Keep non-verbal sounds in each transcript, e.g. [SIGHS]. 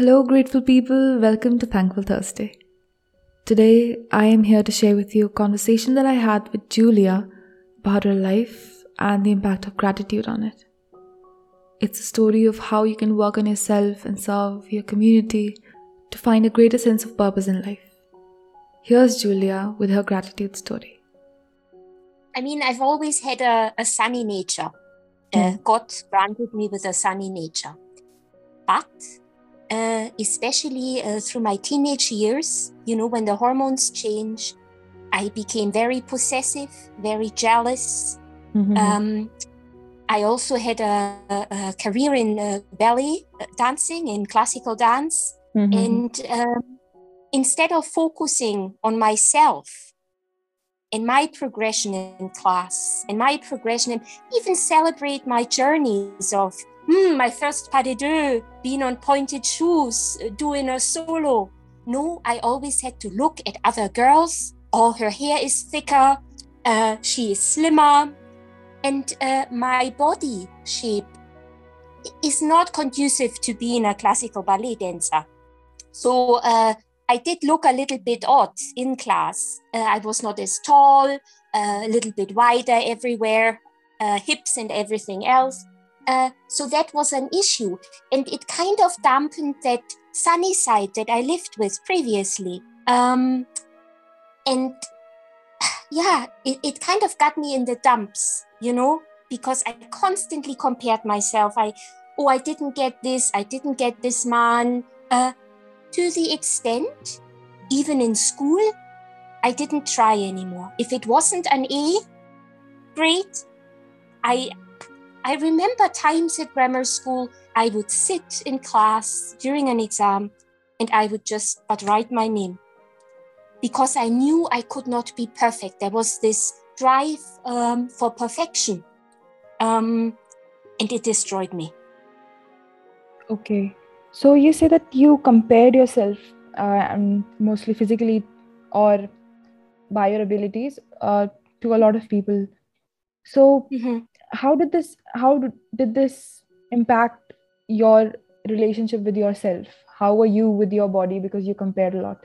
Hello, grateful people. Welcome to Thankful Thursday. Today, I am here to share with you a conversation that I had with Julia about her life and the impact of gratitude on it. It's a story of how you can work on yourself and serve your community to find a greater sense of purpose in life. Here's Julia with her gratitude story. I mean, I've always had a, a sunny nature. Uh, God granted me with a sunny nature. But uh, especially uh, through my teenage years, you know, when the hormones change, I became very possessive, very jealous. Mm-hmm. Um, I also had a, a career in uh, ballet uh, dancing, in classical dance. Mm-hmm. And um, instead of focusing on myself and my progression in class and my progression and even celebrate my journeys of hmm, my first pas de deux, being on pointed shoes, uh, doing a solo. No, I always had to look at other girls. Oh, her hair is thicker, uh, she is slimmer, and uh, my body shape is not conducive to being a classical ballet dancer. So uh, I did look a little bit odd in class. Uh, I was not as tall, uh, a little bit wider everywhere, hips and everything else. Uh, so that was an issue. And it kind of dampened that sunny side that I lived with previously. Um, and [SIGHS] yeah, it, it kind of got me in the dumps, you know, because I constantly compared myself. I, oh, I didn't get this, I didn't get this man. Uh, to the extent, even in school, I didn't try anymore. If it wasn't an A, great. I I remember times at grammar school, I would sit in class during an exam and I would just but write my name because I knew I could not be perfect. There was this drive um, for perfection um, and it destroyed me. Okay. So you say that you compared yourself uh, mostly physically or by your abilities uh, to a lot of people. So mm-hmm how did this how did this impact your relationship with yourself? How were you with your body? Because you compared a lot.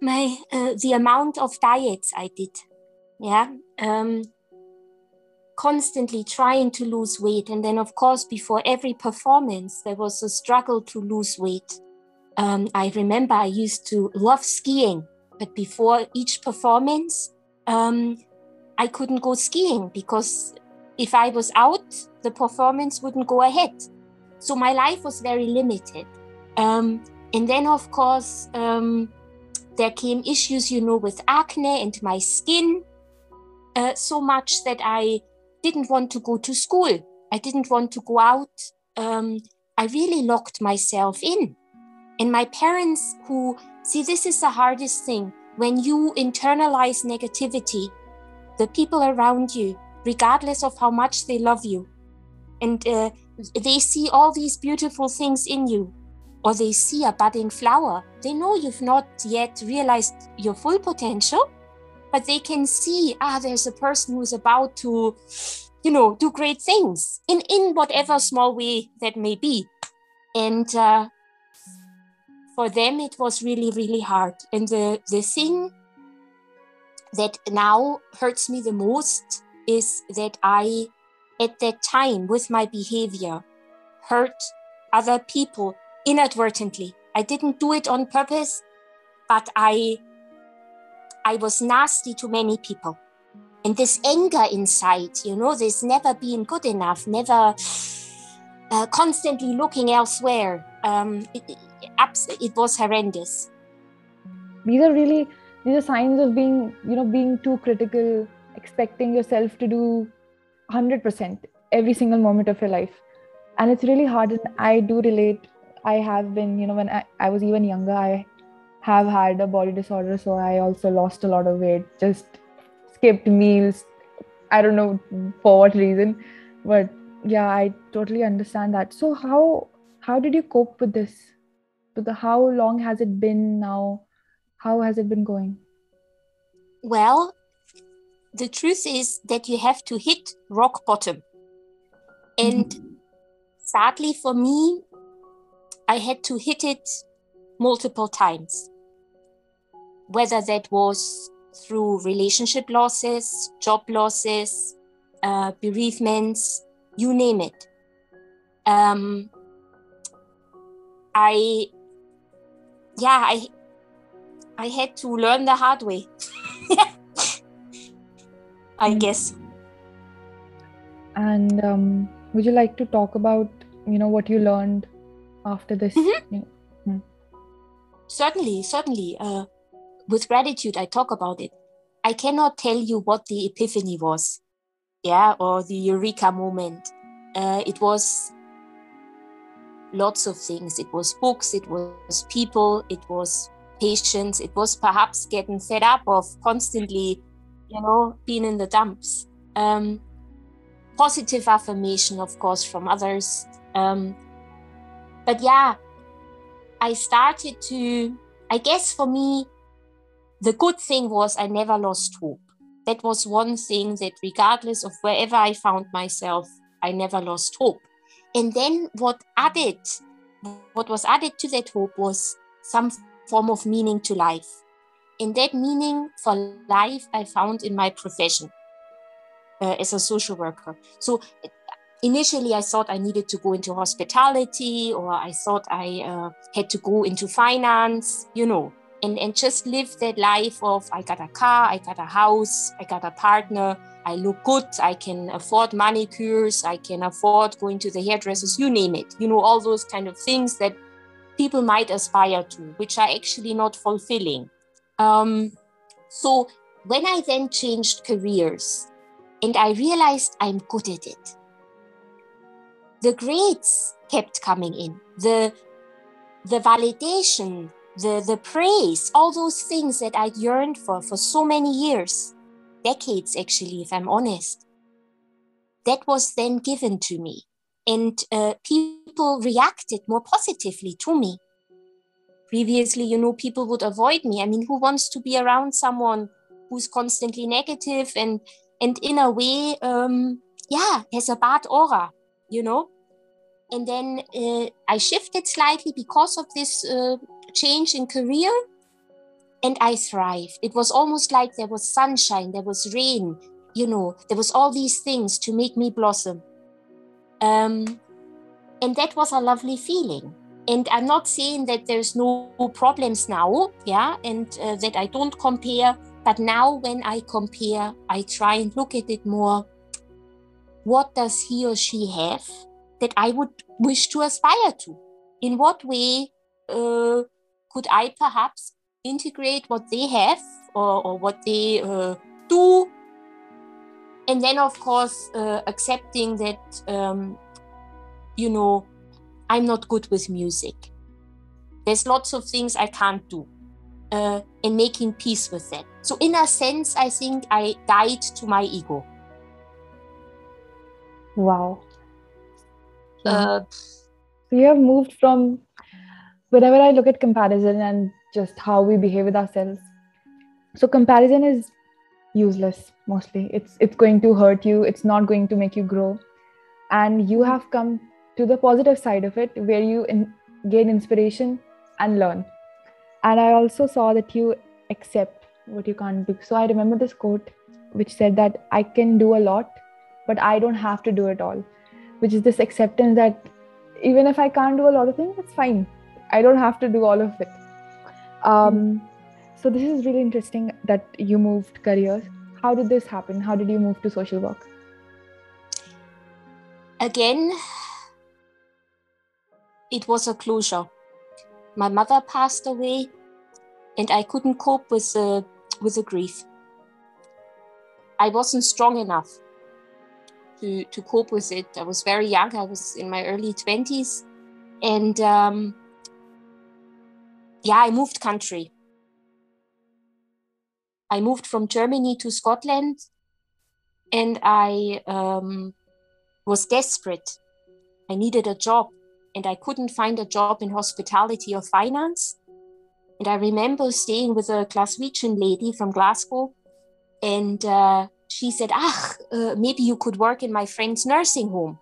My uh, the amount of diets i did yeah um, constantly trying to lose weight. And then of course before every performance there was a struggle to lose weight. Um, i remember i used to love skiing but before each performance um, I couldn't go skiing because if I was out, the performance wouldn't go ahead. So my life was very limited. Um, and then, of course, um, there came issues, you know, with acne and my skin, uh, so much that I didn't want to go to school. I didn't want to go out. Um, I really locked myself in. And my parents, who see, this is the hardest thing when you internalize negativity the people around you, regardless of how much they love you. And uh, they see all these beautiful things in you, or they see a budding flower. They know you've not yet realized your full potential, but they can see, ah, there's a person who's about to, you know, do great things in, in whatever small way that may be. And uh, for them, it was really, really hard. And the, the thing that now hurts me the most is that I, at that time, with my behavior, hurt other people inadvertently. I didn't do it on purpose, but I, I was nasty to many people. And this anger inside, you know, this never being good enough, never uh, constantly looking elsewhere, um, it, it, it was horrendous. These are really these are signs of being you know being too critical expecting yourself to do 100% every single moment of your life. And it's really hard and i do relate. I have been you know when I, I was even younger i have had a body disorder so i also lost a lot of weight just skipped meals. I don't know for what reason but yeah i totally understand that. So how how did you cope with this? With the how long has it been now how has it been going? Well, the truth is that you have to hit rock bottom. And mm-hmm. sadly for me, I had to hit it multiple times. Whether that was through relationship losses, job losses, uh, bereavements, you name it. Um, I, yeah, I, I had to learn the hard way. [LAUGHS] I mm. guess. And um, would you like to talk about, you know, what you learned after this? Mm-hmm. Mm. Certainly, certainly. Uh, with gratitude, I talk about it. I cannot tell you what the epiphany was, yeah, or the eureka moment. Uh, it was lots of things. It was books, it was people, it was patience, it was perhaps getting fed up of constantly, you know, being in the dumps. Um, positive affirmation, of course, from others. Um, but yeah, I started to, I guess for me, the good thing was I never lost hope. That was one thing that, regardless of wherever I found myself, I never lost hope. And then what added, what was added to that hope was some form of meaning to life. And that meaning for life I found in my profession uh, as a social worker. So initially I thought I needed to go into hospitality or I thought I uh, had to go into finance, you know and, and just live that life of I got a car, I got a house, I got a partner, I look good, I can afford manicures, I can afford going to the hairdressers, you name it. You know, all those kind of things that people might aspire to, which are actually not fulfilling. Um, so when I then changed careers and I realized I'm good at it, the grades kept coming in, the the validation the, the praise, all those things that I yearned for for so many years, decades actually, if I'm honest, that was then given to me. And uh, people reacted more positively to me. Previously, you know, people would avoid me. I mean, who wants to be around someone who's constantly negative and and in a way, um, yeah, has a bad aura, you know? And then uh, I shifted slightly because of this uh, change in career and I thrived. It was almost like there was sunshine, there was rain, you know, there was all these things to make me blossom. Um, and that was a lovely feeling. And I'm not saying that there's no problems now, yeah, and uh, that I don't compare. But now, when I compare, I try and look at it more. What does he or she have that I would wish to aspire to? In what way uh, could I perhaps integrate what they have or, or what they uh, do? And then, of course, uh, accepting that, um, you know, I'm not good with music. There's lots of things I can't do. Uh, and making peace with that. So, in a sense, I think I died to my ego. Wow. Uh, so you have moved from whenever I look at comparison and just how we behave with ourselves, so comparison is useless mostly. It's it's going to hurt you. It's not going to make you grow, and you have come to the positive side of it where you in, gain inspiration and learn. And I also saw that you accept what you can't do. So I remember this quote which said that I can do a lot, but I don't have to do it all, which is this acceptance that even if I can't do a lot of things, it's fine I don't have to do all of it. Um, so this is really interesting that you moved careers. How did this happen? How did you move to social work? Again, it was a closure. My mother passed away, and I couldn't cope with the with the grief. I wasn't strong enough to to cope with it. I was very young. I was in my early twenties, and um, yeah, I moved country. I moved from Germany to Scotland and I um, was desperate. I needed a job and I couldn't find a job in hospitality or finance. And I remember staying with a Glaswegian lady from Glasgow and uh, she said, Ah, uh, maybe you could work in my friend's nursing home.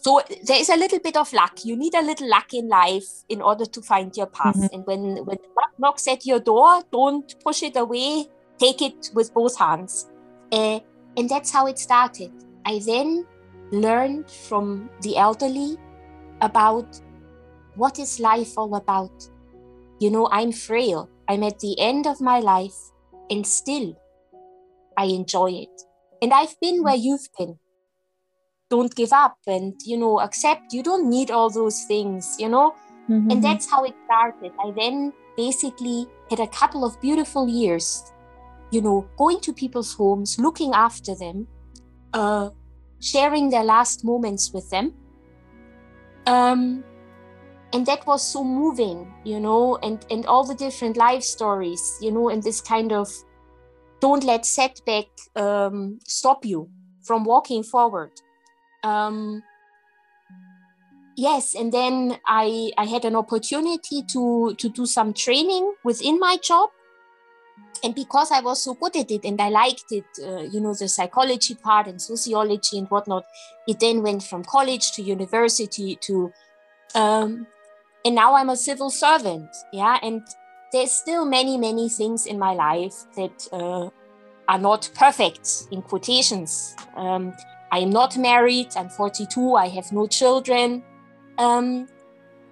so there is a little bit of luck. You need a little luck in life in order to find your path. Mm-hmm. And when when luck knocks at your door, don't push it away. Take it with both hands. Uh, and that's how it started. I then learned from the elderly about what is life all about. You know, I'm frail. I'm at the end of my life, and still I enjoy it. And I've been where you've been don't give up and you know accept you don't need all those things you know mm-hmm. and that's how it started i then basically had a couple of beautiful years you know going to people's homes looking after them uh, sharing their last moments with them. Um, and that was so moving you know and and all the different life stories you know and this kind of don't let setback um, stop you from walking forward. Um, yes and then i i had an opportunity to to do some training within my job and because i was so good at it and i liked it uh, you know the psychology part and sociology and whatnot it then went from college to university to um, and now i'm a civil servant yeah and there's still many many things in my life that uh, are not perfect in quotations um, I am not married. I'm 42. I have no children. Um,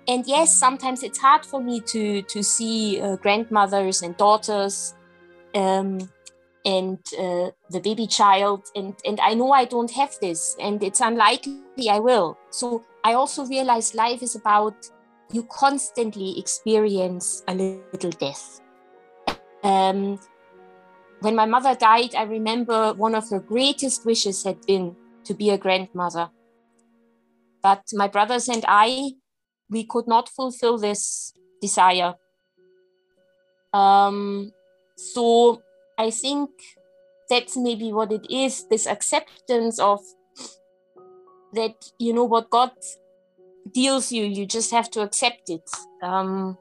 and yes, sometimes it's hard for me to to see uh, grandmothers and daughters, um, and uh, the baby child. And and I know I don't have this, and it's unlikely I will. So I also realize life is about you constantly experience a little death. Um, when my mother died, I remember one of her greatest wishes had been to be a grandmother. But my brothers and I, we could not fulfill this desire. Um, so I think that's maybe what it is this acceptance of that, you know, what God deals you, you just have to accept it um,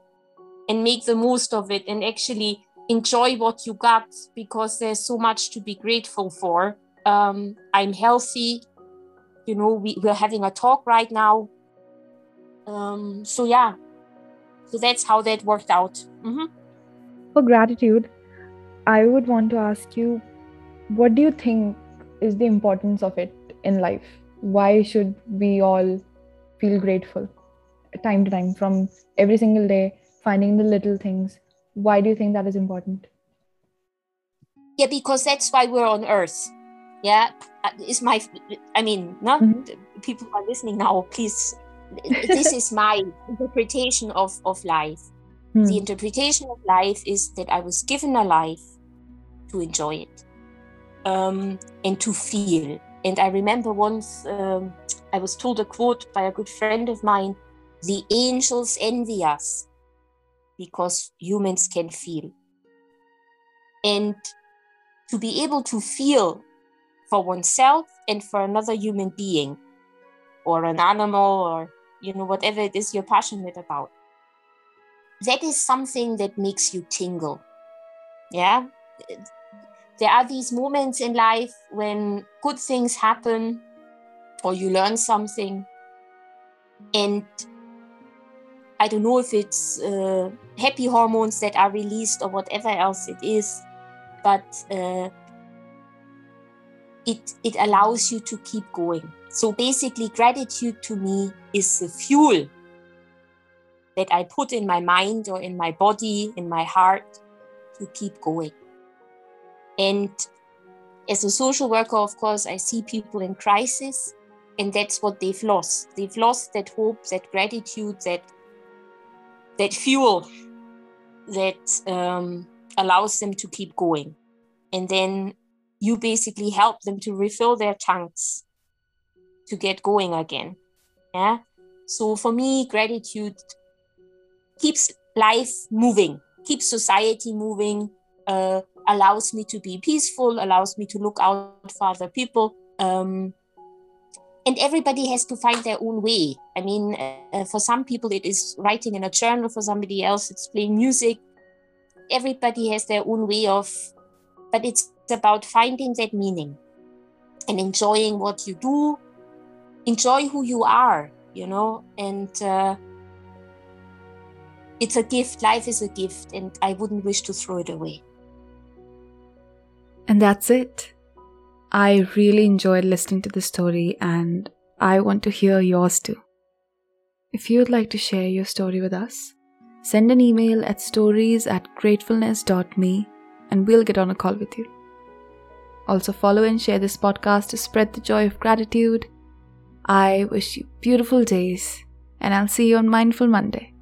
and make the most of it and actually enjoy what you got because there's so much to be grateful for um, I'm healthy. You know, we, we're having a talk right now. Um, so, yeah. So that's how that worked out. Mm-hmm. For gratitude, I would want to ask you what do you think is the importance of it in life? Why should we all feel grateful time to time from every single day, finding the little things? Why do you think that is important? Yeah, because that's why we're on earth yeah uh, is my i mean not mm-hmm. people are listening now please this [LAUGHS] is my interpretation of of life. Mm. the interpretation of life is that i was given a life to enjoy it um, and to feel. And i remember once um, i was told a quote by a good friend of mine the angels envy us because humans can feel. And to be able to feel for oneself and for another human being or an animal or you know whatever it is you're passionate about. That is something that makes you tingle. Yeah? There are these moments in life when good things happen or you learn something and i don't know if it's uh, happy hormones that are released or whatever else it is but uh, it, it allows you to keep going. So basically, gratitude to me is the fuel that I put in my mind or in my body, in my heart to keep going. And as a social worker, of course, I see people in crisis, and that's what they've lost. They've lost that hope, that gratitude, that that fuel that um, allows them to keep going. And then you basically help them to refill their tanks to get going again. Yeah. So for me, gratitude keeps life moving, keeps society moving, uh, allows me to be peaceful, allows me to look out for other people. Um, and everybody has to find their own way. I mean, uh, for some people, it is writing in a journal, for somebody else, it's playing music. Everybody has their own way of, but it's about finding that meaning and enjoying what you do enjoy who you are, you know, and uh, it's a gift. Life is a gift, and I wouldn't wish to throw it away. And that's it. I really enjoyed listening to the story, and I want to hear yours too. If you'd like to share your story with us, send an email at stories at gratefulness.me and we'll get on a call with you. Also, follow and share this podcast to spread the joy of gratitude. I wish you beautiful days, and I'll see you on Mindful Monday.